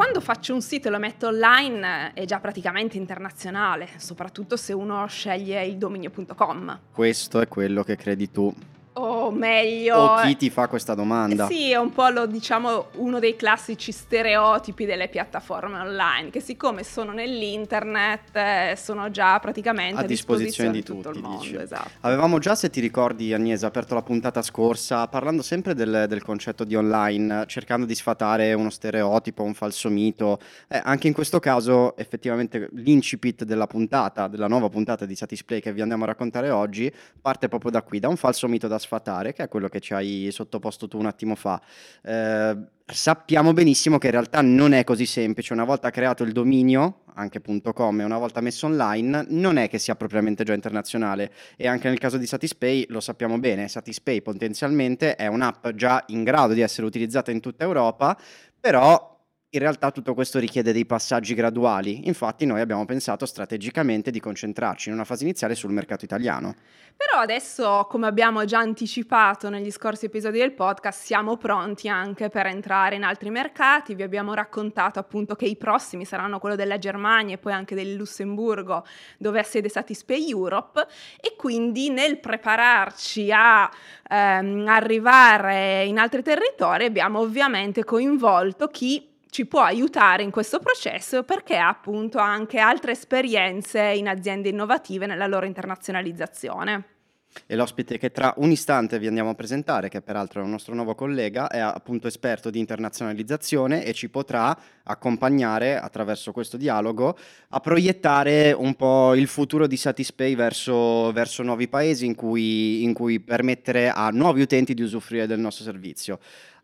quando faccio un sito e lo metto online è già praticamente internazionale, soprattutto se uno sceglie il dominio.com. Questo è quello che credi tu o meglio... O chi ti fa questa domanda? Sì, è un po' lo, diciamo, uno dei classici stereotipi delle piattaforme online, che siccome sono nell'internet eh, sono già praticamente a, a disposizione, disposizione, di, tutto il mondo. Esatto. Avevamo già, se ti ricordi Agnese, aperto la puntata scorsa parlando sempre del, del concetto di online, cercando di sfatare uno stereotipo, un falso mito. Eh, anche in questo caso effettivamente l'incipit della puntata, della nuova puntata di Satisplay che vi andiamo a raccontare oggi, parte proprio da qui, da un falso mito da sfatare, che è quello che ci hai sottoposto tu un attimo fa. Eh, sappiamo benissimo che in realtà non è così semplice. Una volta creato il dominio, anche .com, e una volta messo online, non è che sia propriamente già internazionale. E anche nel caso di Satispay lo sappiamo bene. Satispay potenzialmente è un'app già in grado di essere utilizzata in tutta Europa, però in realtà tutto questo richiede dei passaggi graduali, infatti noi abbiamo pensato strategicamente di concentrarci in una fase iniziale sul mercato italiano. Però adesso, come abbiamo già anticipato negli scorsi episodi del podcast, siamo pronti anche per entrare in altri mercati, vi abbiamo raccontato appunto che i prossimi saranno quello della Germania e poi anche del Lussemburgo dove ha sede Satispay Europe. E quindi nel prepararci a ehm, arrivare in altri territori abbiamo ovviamente coinvolto chi ci può aiutare in questo processo perché ha appunto anche altre esperienze in aziende innovative nella loro internazionalizzazione. E l'ospite che tra un istante vi andiamo a presentare, che peraltro è un nostro nuovo collega, è appunto esperto di internazionalizzazione e ci potrà accompagnare attraverso questo dialogo a proiettare un po' il futuro di Satispay verso, verso nuovi paesi in cui, in cui permettere a nuovi utenti di usufruire del nostro servizio.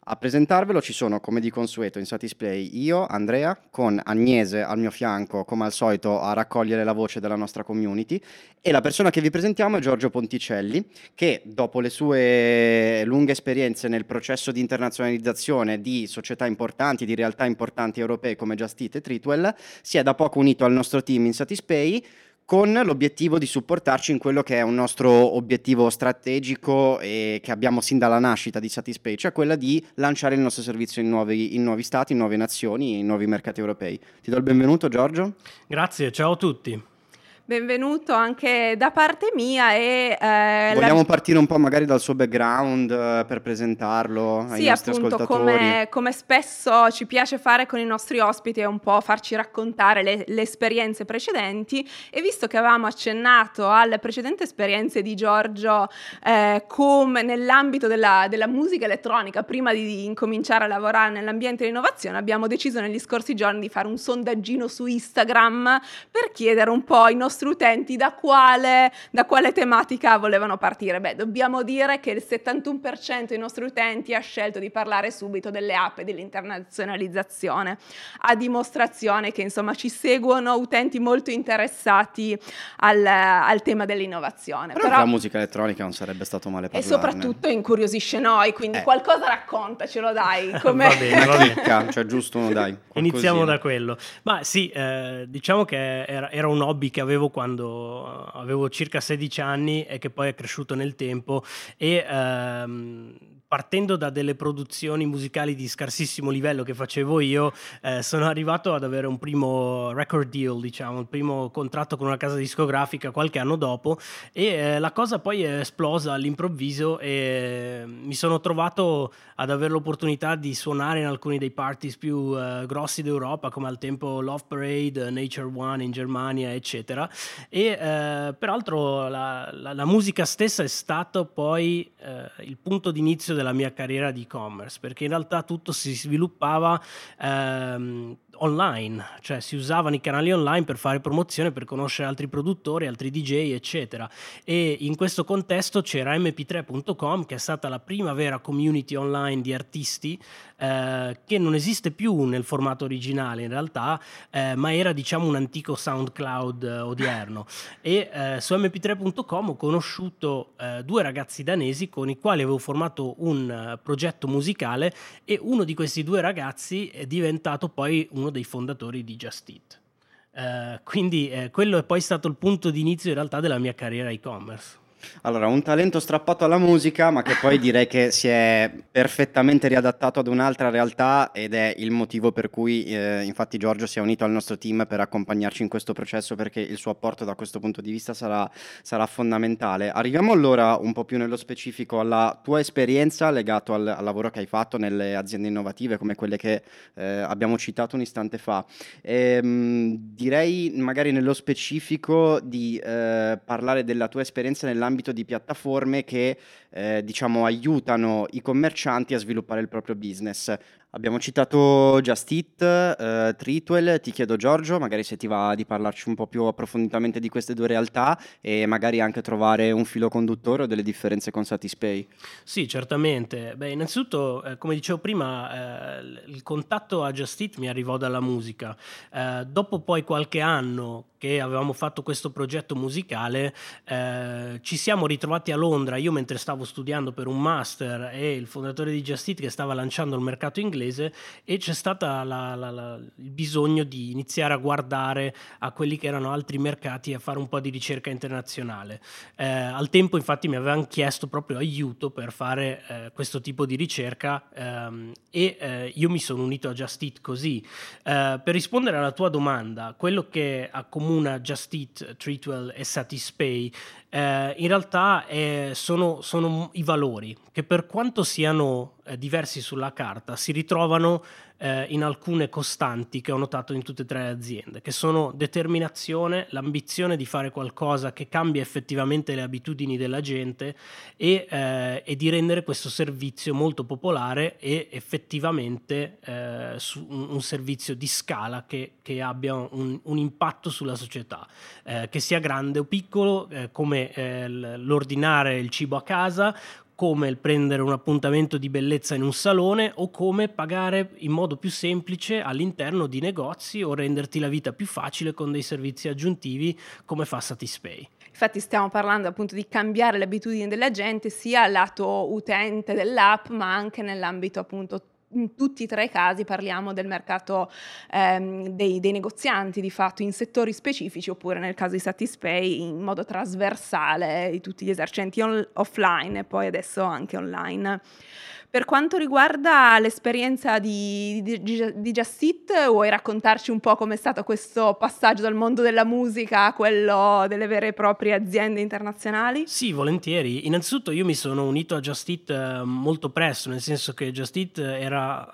A presentarvelo ci sono, come di consueto, in Satisplay io, Andrea, con Agnese al mio fianco, come al solito, a raccogliere la voce della nostra community. E la persona che vi presentiamo è Giorgio Ponticelli, che dopo le sue lunghe esperienze nel processo di internazionalizzazione di società importanti, di realtà importanti europee come Just Eat e Treatwell, si è da poco unito al nostro team in Satispay con l'obiettivo di supportarci in quello che è un nostro obiettivo strategico e che abbiamo sin dalla nascita di Satispay, cioè quella di lanciare il nostro servizio in nuovi, in nuovi stati, in nuove nazioni, in nuovi mercati europei. Ti do il benvenuto Giorgio. Grazie, ciao a tutti benvenuto anche da parte mia. E, eh, Vogliamo la... partire un po' magari dal suo background eh, per presentarlo ai sì, nostri appunto, ascoltatori. Come, come, spesso ci piace fare con i nostri ospiti è un po' farci raccontare le, le, esperienze precedenti e visto che avevamo accennato alle precedenti esperienze di Giorgio eh, come nell'ambito della, della, musica elettronica, prima di, di incominciare a lavorare nell'ambiente dell'innovazione, abbiamo deciso negli scorsi giorni di fare un sondaggino su Instagram per chiedere un po' ai nostri nostri utenti da quale, da quale tematica volevano partire. Beh, dobbiamo dire che il 71% dei nostri utenti ha scelto di parlare subito delle app e dell'internazionalizzazione, a dimostrazione che insomma ci seguono utenti molto interessati al, al tema dell'innovazione. Però, Però, la musica elettronica non sarebbe stato male parlarne. E soprattutto incuriosisce noi, quindi eh. qualcosa raccontacelo dai. Come... va bene, va bene. cioè giusto uno dai. Iniziamo da quello. Ma sì, eh, diciamo che era, era un hobby che avevo quando avevo circa 16 anni e che poi è cresciuto nel tempo e ehm, partendo da delle produzioni musicali di scarsissimo livello che facevo io, eh, sono arrivato ad avere un primo record deal, diciamo, il primo contratto con una casa discografica qualche anno dopo e eh, la cosa poi è esplosa all'improvviso e mi sono trovato ad avere l'opportunità di suonare in alcuni dei parties più eh, grossi d'Europa, come al tempo Love Parade, Nature One in Germania, eccetera. E eh, peraltro la, la, la, musica stessa è stato poi eh, il punto d'inizio della mia carriera di e-commerce, perché in realtà tutto si sviluppava ehm, online, cioè si usavano i canali online per fare promozione, per conoscere altri produttori, altri DJ, eccetera. E in questo contesto c'era mp3.com, che è stata la prima vera community online di artisti, eh, che non esiste più nel formato originale in realtà, eh, ma era diciamo un antico SoundCloud eh, odierno. E eh, su mp3.com ho conosciuto due ragazzi danesi con i quali avevo formato un progetto musicale e uno di questi due ragazzi è diventato poi un uno dei fondatori di Just Eat. Uh, quindi eh, quello è poi stato il punto di inizio in realtà della mia carriera e-commerce. Allora, un talento strappato alla musica, ma che poi direi che si è perfettamente riadattato ad un'altra realtà ed è il motivo per cui eh, infatti Giorgio si è unito al nostro team per accompagnarci in questo processo perché il suo apporto da questo punto di vista sarà, sarà fondamentale. Arriviamo allora un po' più nello specifico alla tua esperienza legato al, al lavoro che hai fatto nelle aziende innovative come quelle che eh, abbiamo citato un istante fa. E, ehm, mh, direi magari nello specifico di eh, parlare della tua esperienza nella nell'ambito di piattaforme che eh, diciamo aiutano i commercianti a sviluppare il proprio business. Abbiamo citato Just Eat, eh, Treatwell, ti chiedo Giorgio, magari se ti va di parlarci un po' più approfonditamente di queste due realtà e magari anche trovare un filo conduttore o delle differenze con Satispay. Sì, certamente. Beh, innanzitutto, eh, come dicevo prima, eh, il contatto a Just Eat mi arrivò dalla musica. Eh, dopo poi qualche anno che avevamo fatto questo progetto musicale, eh, ci siamo ritrovati a Londra, io mentre stavo studiando per un master e il fondatore di Just Eat che stava lanciando il mercato inglese e c'è stato il bisogno di iniziare a guardare a quelli che erano altri mercati e a fare un po' di ricerca internazionale. Eh, al tempo infatti mi avevano chiesto proprio aiuto per fare eh, questo tipo di ricerca ehm, e eh, io mi sono unito a Just Eat così. Eh, per rispondere alla tua domanda, quello che accomuna Just Eat, Treatwell e Satispay eh, in realtà eh, sono, sono, i valori che per quanto siano eh, diversi sulla carta si ritrovano eh, in alcune costanti che ho notato in tutte e tre le aziende, che sono determinazione, l'ambizione di fare qualcosa che cambia effettivamente le abitudini della gente e, eh, e di rendere questo servizio molto popolare e effettivamente eh, un, un, servizio di scala che, che abbia un, un, impatto sulla società, eh, che sia grande o piccolo, eh, come eh, l'ordinare il cibo a casa, come il prendere un appuntamento di bellezza in un salone o come pagare in modo più semplice all'interno di negozi o renderti la vita più facile con dei servizi aggiuntivi come fa Satispay. Infatti stiamo parlando appunto di cambiare le abitudini della gente sia lato utente dell'app ma anche nell'ambito appunto in tutti e tre i casi parliamo del mercato ehm, dei, dei, negozianti di fatto in settori specifici oppure nel caso di Satispay in modo trasversale di tutti gli esercenti on- offline e poi adesso anche online. Per quanto riguarda l'esperienza di, di, di Just It, vuoi raccontarci un po' com'è stato questo passaggio dal mondo della musica a quello delle vere e proprie aziende internazionali? Sì, volentieri. Innanzitutto io mi sono unito a Just It eh, molto presto, nel senso che Just It era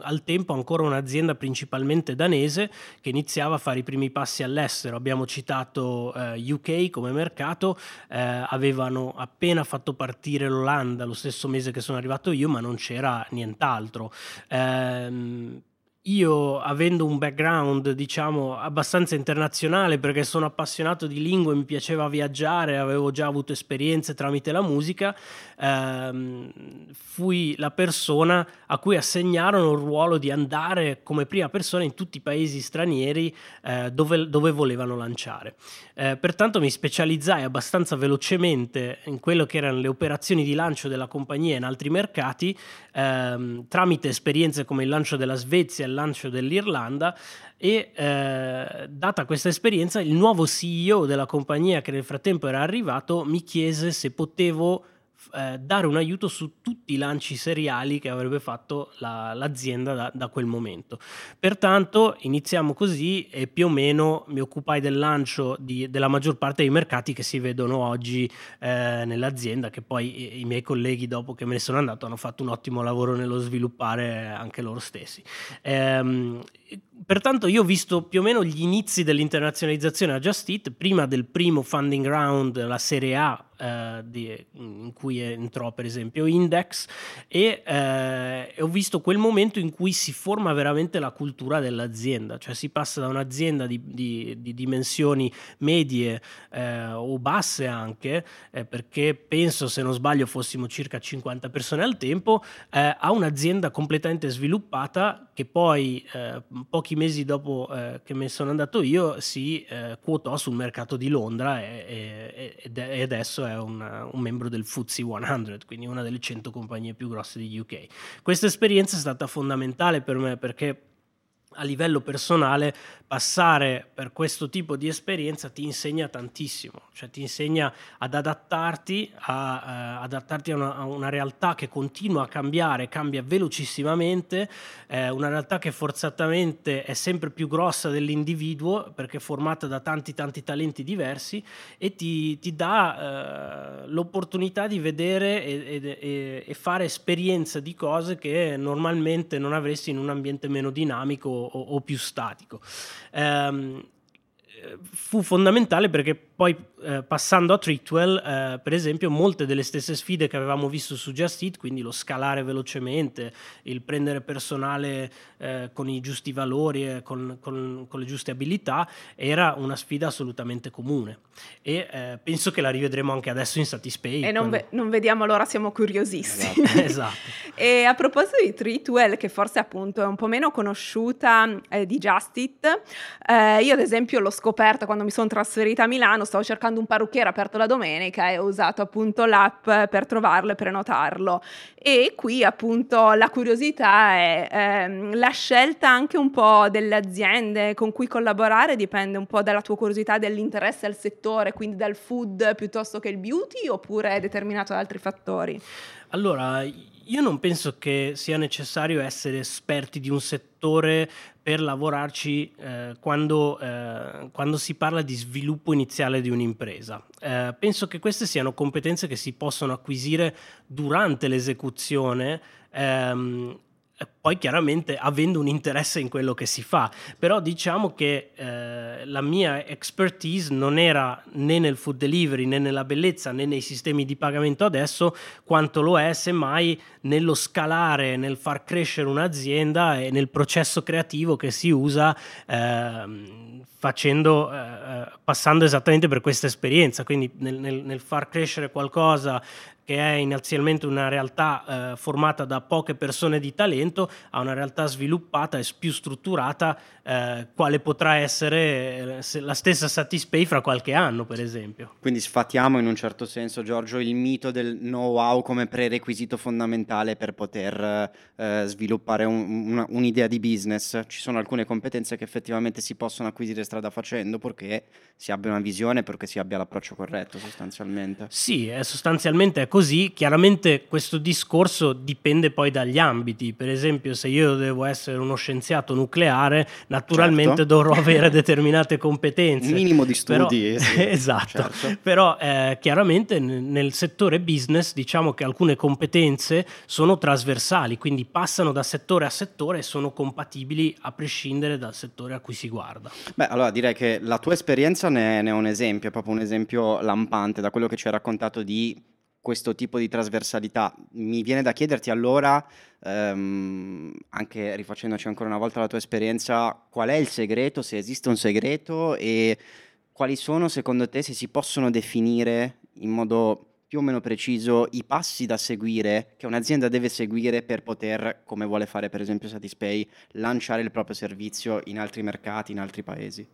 al tempo ancora un'azienda principalmente danese che iniziava a fare i primi passi all'estero. Abbiamo citato eh, UK come mercato, eh, avevano appena fatto partire l'Olanda lo stesso mese che sono arrivato io, ma non c'era nient'altro. Eh, io avendo un background diciamo abbastanza internazionale perché sono appassionato di lingue, mi piaceva viaggiare, avevo già avuto esperienze tramite la musica, ehm, fui la persona a cui assegnarono il ruolo di andare come prima persona in tutti i paesi stranieri eh, dove, dove, volevano lanciare. Eh, pertanto mi specializzai abbastanza velocemente in quello che erano le operazioni di lancio della compagnia in altri mercati ehm, tramite esperienze come il lancio della Svezia, lancio dell'Irlanda e eh, data questa esperienza il nuovo CEO della compagnia che nel frattempo era arrivato mi chiese se potevo eh, dare un aiuto su tutti i lanci seriali che avrebbe fatto la, l'azienda da, da, quel momento. Pertanto iniziamo così e più o meno mi occupai del lancio di, della maggior parte dei mercati che si vedono oggi eh, nell'azienda, che poi i, i, miei colleghi dopo che me ne sono andato hanno fatto un ottimo lavoro nello sviluppare anche loro stessi. Ehm, pertanto io ho visto più o meno gli inizi dell'internazionalizzazione a Just Eat, prima del primo funding round, la Serie A eh, di, in cui entrò per esempio Index e, eh, ho visto quel momento in cui si forma veramente la cultura dell'azienda, cioè si passa da un'azienda di, di, di dimensioni medie eh, o basse anche, eh, perché penso se non sbaglio fossimo circa 50 persone al tempo, eh, a un'azienda completamente sviluppata che poi eh, pochi mesi dopo che me sono andato io si quotò sul mercato di Londra e, e, e adesso è un, un membro del FTSE 100, quindi una delle 100 compagnie più grosse di UK. Questa esperienza è stata fondamentale per me perché a livello personale passare per questo tipo di esperienza ti insegna tantissimo, cioè ti insegna ad adattarti a, uh, adattarti a, una, a, una, realtà che continua a cambiare, cambia velocissimamente, eh, una realtà che forzatamente è sempre più grossa dell'individuo perché è formata da tanti tanti talenti diversi e ti, ti dà uh, l'opportunità di vedere e, e, e, fare esperienza di cose che normalmente non avresti in un ambiente meno dinamico o, o più statico. Ehm, fu fondamentale perché poi eh, passando a Treatwell, eh, per esempio, molte delle stesse sfide che avevamo visto su Just Eat, quindi lo scalare velocemente, il prendere personale eh, con i giusti valori e con, con, con, le giuste abilità, era una sfida assolutamente comune. E eh, penso che la rivedremo anche adesso in Satispay. E non, ve- non, vediamo allora, siamo curiosissimi. Esatto. esatto. e a proposito di Treatwell, che forse appunto è un po' meno conosciuta eh, di Just Eat, eh, io ad esempio l'ho scoperta quando mi sono trasferita a Milano, stavo cercando un parrucchiere aperto la domenica e ho usato appunto l'app per trovarlo e prenotarlo. E qui appunto la curiosità è ehm, la scelta anche un po' delle aziende con cui collaborare dipende un po' dalla tua curiosità, dell'interesse al settore, quindi dal food piuttosto che il beauty oppure è determinato da altri fattori? Allora, io non penso che sia necessario essere esperti di un settore per lavorarci eh, quando, eh, quando, si parla di sviluppo iniziale di un'impresa. Eh, penso che queste siano competenze che si possono acquisire durante l'esecuzione ehm, poi chiaramente avendo un interesse in quello che si fa, però diciamo che eh, la mia expertise non era né nel food delivery né nella bellezza né nei sistemi di pagamento adesso, quanto lo è semmai nello scalare, nel far crescere un'azienda e nel processo creativo che si usa eh, facendo, eh, passando esattamente per questa esperienza, quindi nel, nel, nel far crescere qualcosa che è inizialmente una realtà eh, formata da poche persone di talento, a una realtà sviluppata e più strutturata, eh, quale potrà essere eh, la stessa Satispay fra qualche anno, per esempio. Quindi sfatiamo in un certo senso, Giorgio, il mito del know-how come prerequisito fondamentale per poter eh, sviluppare un, una, un'idea di business. Ci sono alcune competenze che effettivamente si possono acquisire strada facendo perché si abbia una visione, perché si abbia l'approccio corretto sostanzialmente. Sì, è sostanzialmente è così. Chiaramente questo discorso dipende poi dagli ambiti. Per esempio, se io devo essere uno scienziato nucleare, naturalmente certo. dovrò avere determinate competenze. Minimo di studi. Però, sì, esatto. Certo. Però eh, chiaramente nel settore business diciamo che alcune competenze sono trasversali, quindi passano da settore a settore e sono compatibili a prescindere dal settore a cui si guarda. Beh, allora direi che la tua esperienza ne, ne è un esempio, è proprio un esempio lampante da quello che ci hai raccontato di questo tipo di trasversalità. Mi viene da chiederti allora, ehm, anche rifacendoci ancora una volta la tua esperienza, qual è il segreto, se esiste un segreto e quali sono secondo te, se si possono definire in modo più o meno preciso i passi da seguire che un'azienda deve seguire per poter, come vuole fare per esempio Satispay, lanciare il proprio servizio in altri mercati, in altri paesi?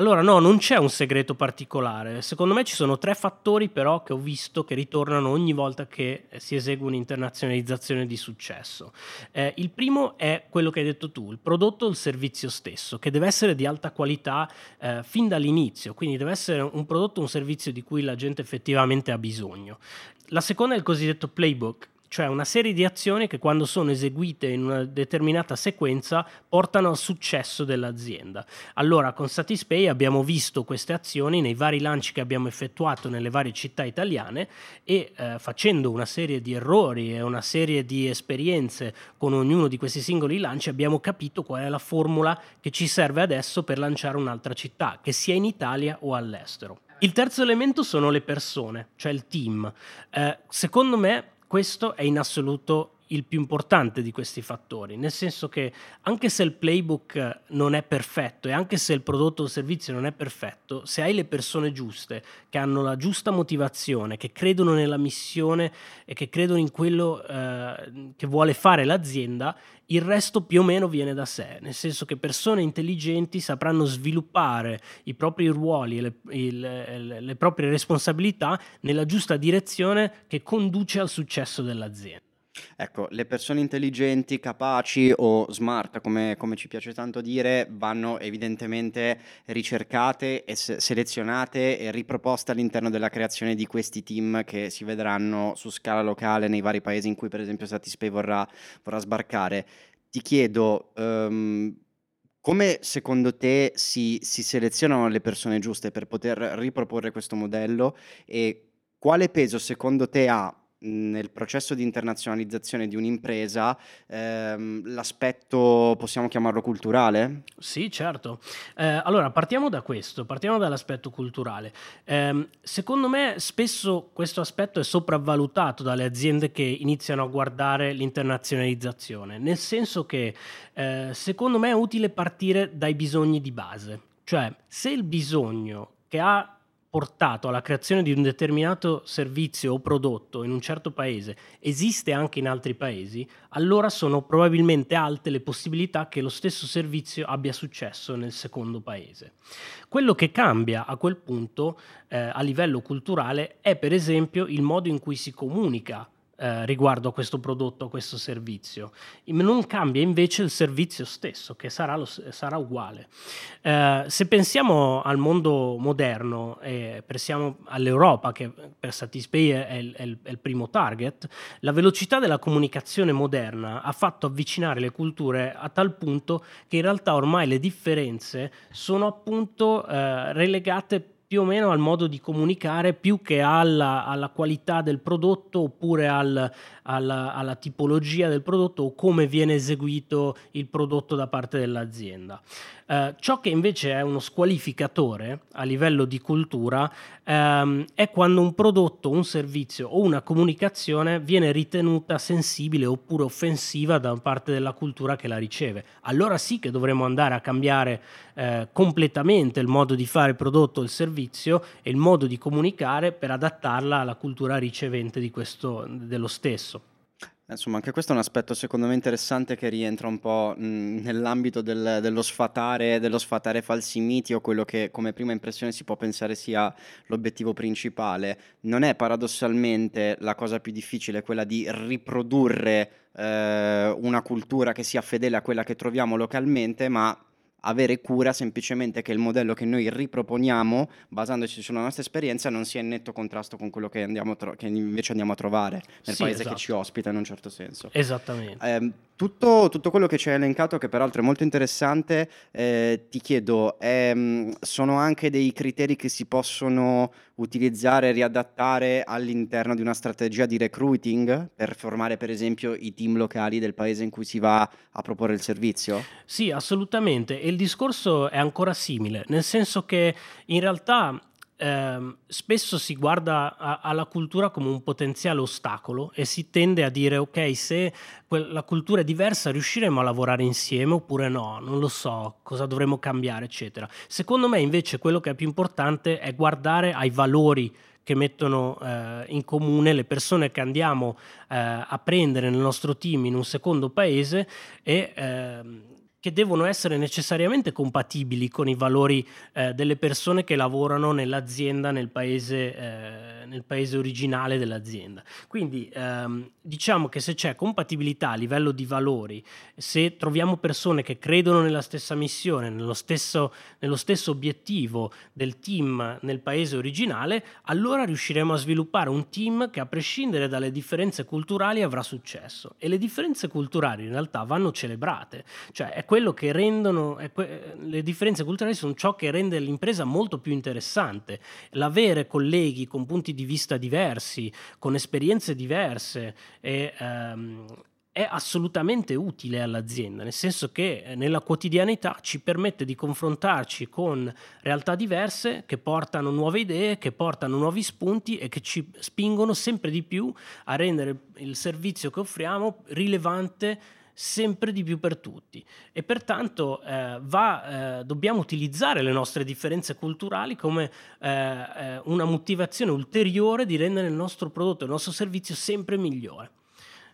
Allora, no, non c'è un segreto particolare. Secondo me ci sono tre fattori, però, che ho visto che ritornano ogni volta che si esegue un'internazionalizzazione di successo. Eh, il primo è quello che hai detto tu, il prodotto o il servizio stesso, che deve essere di alta qualità eh, fin dall'inizio, quindi deve essere un prodotto o un servizio di cui la gente effettivamente ha bisogno. La seconda è il cosiddetto playbook, cioè una serie di azioni che quando sono eseguite in una determinata sequenza portano al successo dell'azienda. Allora con Satispay abbiamo visto queste azioni nei vari lanci che abbiamo effettuato nelle varie città italiane e eh, facendo una serie di errori e una serie di esperienze con ognuno di questi singoli lanci abbiamo capito qual è la formula che ci serve adesso per lanciare un'altra città, che sia in Italia o all'estero. Il terzo elemento sono le persone, cioè il team. Eh, secondo me questo è in assoluto il più importante di questi fattori, nel senso che anche se il playbook non è perfetto e anche se il prodotto o servizio non è perfetto, se hai le persone giuste, che hanno la giusta motivazione, che credono nella missione e che credono in quello eh, che vuole fare l'azienda, il resto più o meno viene da sé, nel senso che persone intelligenti sapranno sviluppare i propri ruoli e le, il, le proprie responsabilità nella giusta direzione che conduce al successo dell'azienda. Ecco, le persone intelligenti, capaci o smart, come, come ci piace tanto dire, vanno evidentemente ricercate e se- selezionate e riproposte all'interno della creazione di questi team che si vedranno su scala locale nei vari paesi in cui per esempio Satispay vorrà, vorrà sbarcare. Ti chiedo, um, come secondo te si, si selezionano le persone giuste per poter riproporre questo modello e quale peso secondo te ha nel processo di internazionalizzazione di un'impresa ehm, l'aspetto, possiamo chiamarlo culturale? Sì, certo. Eh, allora, partiamo da questo, partiamo dall'aspetto culturale. Eh, secondo me spesso questo aspetto è sopravvalutato dalle aziende che iniziano a guardare l'internazionalizzazione, nel senso che eh, secondo me è utile partire dai bisogni di base, cioè se il bisogno che ha portato alla creazione di un determinato servizio o prodotto in un certo paese esiste anche in altri paesi, allora sono probabilmente alte le possibilità che lo stesso servizio abbia successo nel secondo paese. Quello che cambia a quel punto eh, a livello culturale è per esempio il modo in cui si comunica eh, riguardo a questo prodotto, a questo servizio. Non cambia invece il servizio stesso, che sarà, lo, sarà uguale. Eh, se pensiamo al mondo moderno e pensiamo all'Europa, che per Satispay è è, è il primo target, la velocità della comunicazione moderna ha fatto avvicinare le culture a tal punto che in realtà ormai le differenze sono appunto eh, relegate più o meno al modo di comunicare più che alla, alla qualità del prodotto oppure al, alla, alla, tipologia del prodotto o come viene eseguito il prodotto da parte dell'azienda. Eh, ciò che invece è uno squalificatore a livello di cultura ehm, è quando un prodotto, un servizio o una comunicazione viene ritenuta sensibile oppure offensiva da parte della cultura che la riceve. Allora sì che dovremmo andare a cambiare eh, completamente il modo di fare il prodotto o il servizio e il modo di comunicare per adattarla alla cultura ricevente questo, dello stesso. Insomma, anche questo è un aspetto secondo me interessante che rientra un po' nell'ambito del, dello, sfatare, dello sfatare falsi miti o quello che come prima impressione si può pensare sia l'obiettivo principale. Non è paradossalmente la cosa più difficile quella di riprodurre eh, una cultura che sia fedele a quella che troviamo localmente, ma avere cura semplicemente che il modello che noi riproponiamo, basandoci sulla nostra esperienza, non sia in netto contrasto con quello che, tro- che invece andiamo a trovare nel sì, paese esatto. che ci ospita in un certo senso. Esattamente. Eh, tutto, tutto, quello che ci hai elencato, che peraltro è molto interessante, eh, ti chiedo, ehm, sono anche dei criteri che si possono utilizzare e riadattare all'interno di una strategia di recruiting per formare per esempio i team locali del paese in cui si va a proporre il servizio? Sì, assolutamente. E il discorso è ancora simile, nel senso che in realtà eh, spesso si guarda a, alla cultura come un potenziale ostacolo e si tende a dire ok, se que- la cultura è diversa riusciremo a lavorare insieme oppure no, non lo so, cosa dovremmo cambiare, eccetera. Secondo me invece quello che è più importante è guardare ai valori che mettono eh, in comune le persone che andiamo eh, a prendere nel nostro team in un secondo paese e ehm, che devono essere necessariamente compatibili con i valori eh, delle persone che lavorano nell'azienda, nel paese, eh, nel paese originale dell'azienda. Quindi ehm, diciamo che se c'è compatibilità a livello di valori, se troviamo persone che credono nella stessa missione, nello stesso, nello stesso obiettivo del team nel paese originale, allora riusciremo a sviluppare un team che a prescindere dalle differenze culturali avrà successo. E le differenze culturali in realtà vanno celebrate, cioè è quello che rendono, que- le differenze culturali sono ciò che rende l'impresa molto più interessante. L'avere colleghi con punti di vista diversi, con esperienze diverse, è, um, è assolutamente utile all'azienda, nel senso che eh, nella quotidianità ci permette di confrontarci con realtà diverse che portano nuove idee, che portano nuovi spunti e che ci spingono sempre di più a rendere il servizio che offriamo rilevante sempre di più per tutti e pertanto eh, va, eh, dobbiamo utilizzare le nostre differenze culturali come eh, eh, una motivazione ulteriore di rendere il nostro prodotto, il nostro servizio sempre migliore.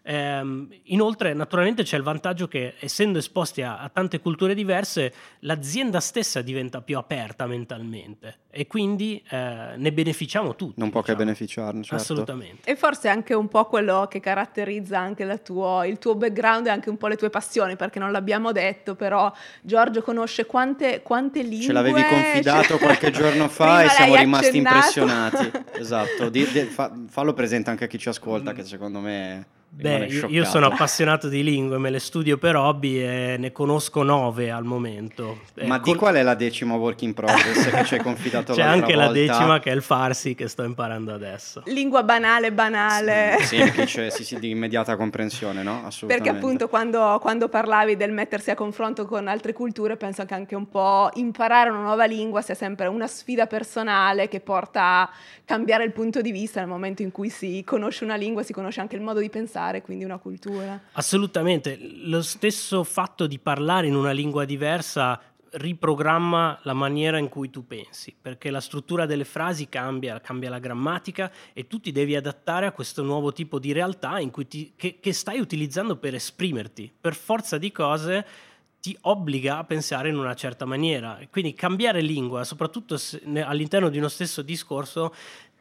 Ehm, inoltre, naturalmente c'è il vantaggio che essendo esposti a, a, tante culture diverse, l'azienda stessa diventa più aperta mentalmente e quindi eh, ne beneficiamo tutti. Non può diciamo. che beneficiarne, certo. Assolutamente. E forse anche un po' quello che caratterizza anche tuo, il tuo background e anche un po' le tue passioni, perché non l'abbiamo detto, però Giorgio conosce quante, quante lingue. Ce l'avevi confidato cioè... qualche giorno fa e siamo rimasti accennato. impressionati. esatto, di, di, fa, fallo presente anche a chi ci ascolta, che secondo me Beh, io sono appassionato di lingue, me le studio per hobby e ne conosco nove al momento. Ma ecco. di qual è la decima work in progress che ci hai confidato C'è anche volta? la decima che è il farsi che sto imparando adesso. Lingua banale, banale. Sì, semplice, sì, sì, di immediata comprensione, no? Assolutamente. Perché appunto quando, quando, parlavi del mettersi a confronto con altre culture, penso che anche un po' imparare una nuova lingua sia sempre una sfida personale che porta a cambiare il punto di vista nel momento in cui si conosce una lingua, si conosce anche il modo di pensare parlare, quindi una cultura. Assolutamente, lo stesso fatto di parlare in una lingua diversa riprogramma la maniera in cui tu pensi, perché la struttura delle frasi cambia, cambia la grammatica e tu ti devi adattare a questo nuovo tipo di realtà ti, che, che stai utilizzando per esprimerti. Per forza di cose ti obbliga a pensare in una certa maniera. Quindi cambiare lingua, soprattutto all'interno di uno stesso discorso,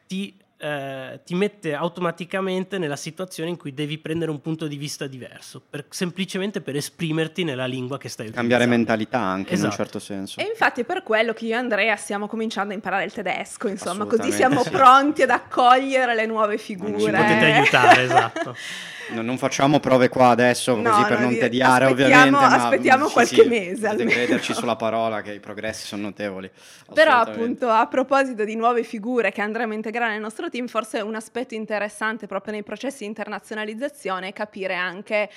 ti eh, ti mette automaticamente nella situazione in cui devi prendere un punto di vista diverso, per, semplicemente per esprimerti nella lingua che stai utilizzando. Cambiare mentalità anche esatto. in un esatto. certo senso. E infatti è per quello che io e Andrea stiamo cominciando a imparare il tedesco, insomma, così siamo sì. pronti ad accogliere le nuove figure. Non ci potete aiutare, esatto. No, non facciamo prove qua adesso, no, così per non dire, tediare ovviamente. Aspettiamo qualche sì, mese. Potete crederci sulla parola che i progressi sono notevoli. Però appunto a proposito di nuove figure che andremo a integrare nel nostro team, forse un aspetto interessante proprio nei processi di internazionalizzazione è capire anche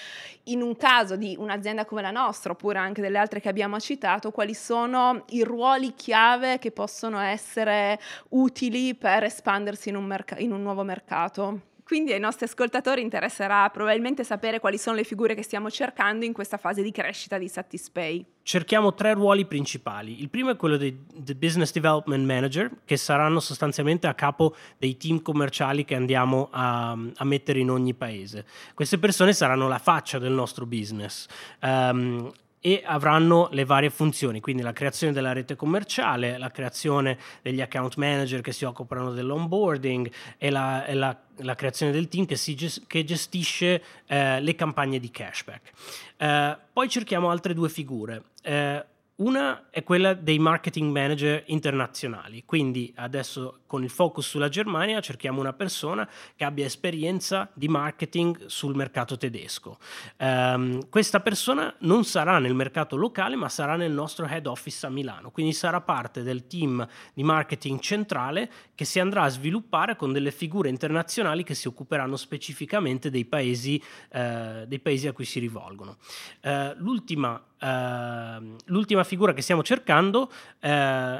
in un caso di un'azienda come la nostra, oppure anche delle altre che abbiamo citato, quali sono i ruoli chiave che possono essere utili per espandersi in un, merc- in un nuovo mercato. Quindi ai nostri ascoltatori interesserà probabilmente sapere quali sono le figure che stiamo cercando in questa fase di crescita di Satispay. Cerchiamo tre ruoli principali. Il primo è quello del Business Development Manager, che saranno sostanzialmente a capo dei team commerciali che andiamo a, a mettere in ogni paese. Queste persone saranno la faccia del nostro business. Um, e avranno le varie funzioni, quindi la creazione della rete commerciale, la creazione degli account manager che si occupano dell'onboarding e la, e la, la creazione del team che, si, che gestisce eh, le campagne di cashback. Eh, poi cerchiamo altre due figure. Eh, una è quella dei marketing manager internazionali, quindi adesso con il focus sulla Germania cerchiamo una persona che abbia esperienza di marketing sul mercato tedesco. Um, questa persona non sarà nel mercato locale ma sarà nel nostro head office a Milano, quindi sarà parte del team di marketing centrale che si andrà a sviluppare con delle figure internazionali che si occuperanno specificamente dei paesi, uh, dei paesi a cui si rivolgono. Uh, l'ultima Uh, l'ultima figura che stiamo cercando uh,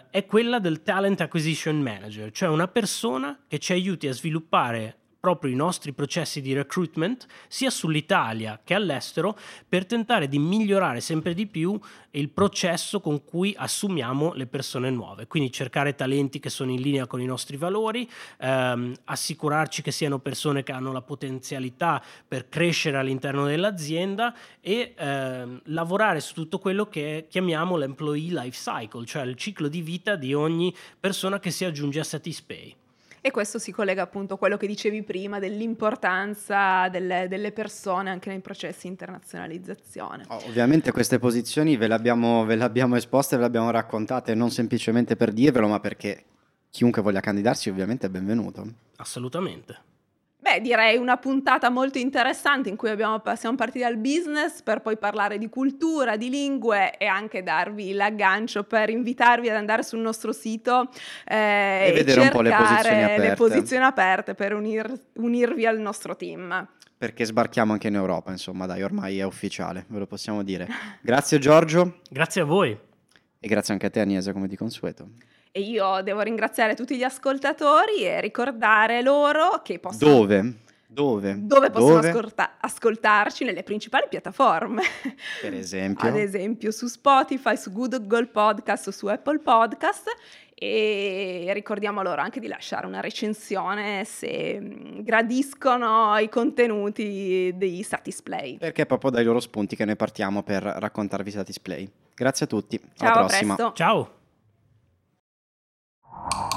è quella del Talent Acquisition Manager, cioè una persona che ci aiuti a sviluppare proprio i nostri processi di recruitment sia sull'Italia che all'estero per tentare di migliorare sempre di più il processo con cui assumiamo le persone nuove. Quindi cercare talenti che sono in linea con i nostri valori, ehm, assicurarci che siano persone che hanno la potenzialità per crescere all'interno dell'azienda e ehm, lavorare su tutto quello che chiamiamo l'employee life cycle, cioè il ciclo di vita di ogni persona che si aggiunge a Satispay. E questo si collega appunto a quello che dicevi prima dell'importanza delle, delle persone anche nei processi di internazionalizzazione. Oh, ovviamente queste posizioni ve le, abbiamo, ve le abbiamo esposte, ve le abbiamo raccontate non semplicemente per dirvelo, ma perché chiunque voglia candidarsi ovviamente è benvenuto. Assolutamente. Beh, direi una puntata molto interessante in cui abbiamo, siamo partiti dal business per poi parlare di cultura, di lingue e anche darvi l'aggancio per invitarvi ad andare sul nostro sito eh, e, vedere un po' le posizioni aperte, le posizioni aperte per unir, unirvi al nostro team. Perché sbarchiamo anche in Europa, insomma, dai, ormai è ufficiale, ve lo possiamo dire. Grazie Giorgio. Grazie a voi. E grazie anche a te Agnese, come di consueto. E io devo ringraziare tutti gli ascoltatori e ricordare loro che possono... Dove? Dove? Dove possono Dove? ascolta- ascoltarci nelle principali piattaforme. Per esempio. Ad esempio su Spotify, su Google Podcast o su Apple Podcast e ricordiamo loro anche di lasciare una recensione se gradiscono i contenuti di Satisplay. Perché è proprio dai loro spunti che noi partiamo per raccontarvi Satisplay. Grazie a tutti, Ciao, alla prossima. Ciao! you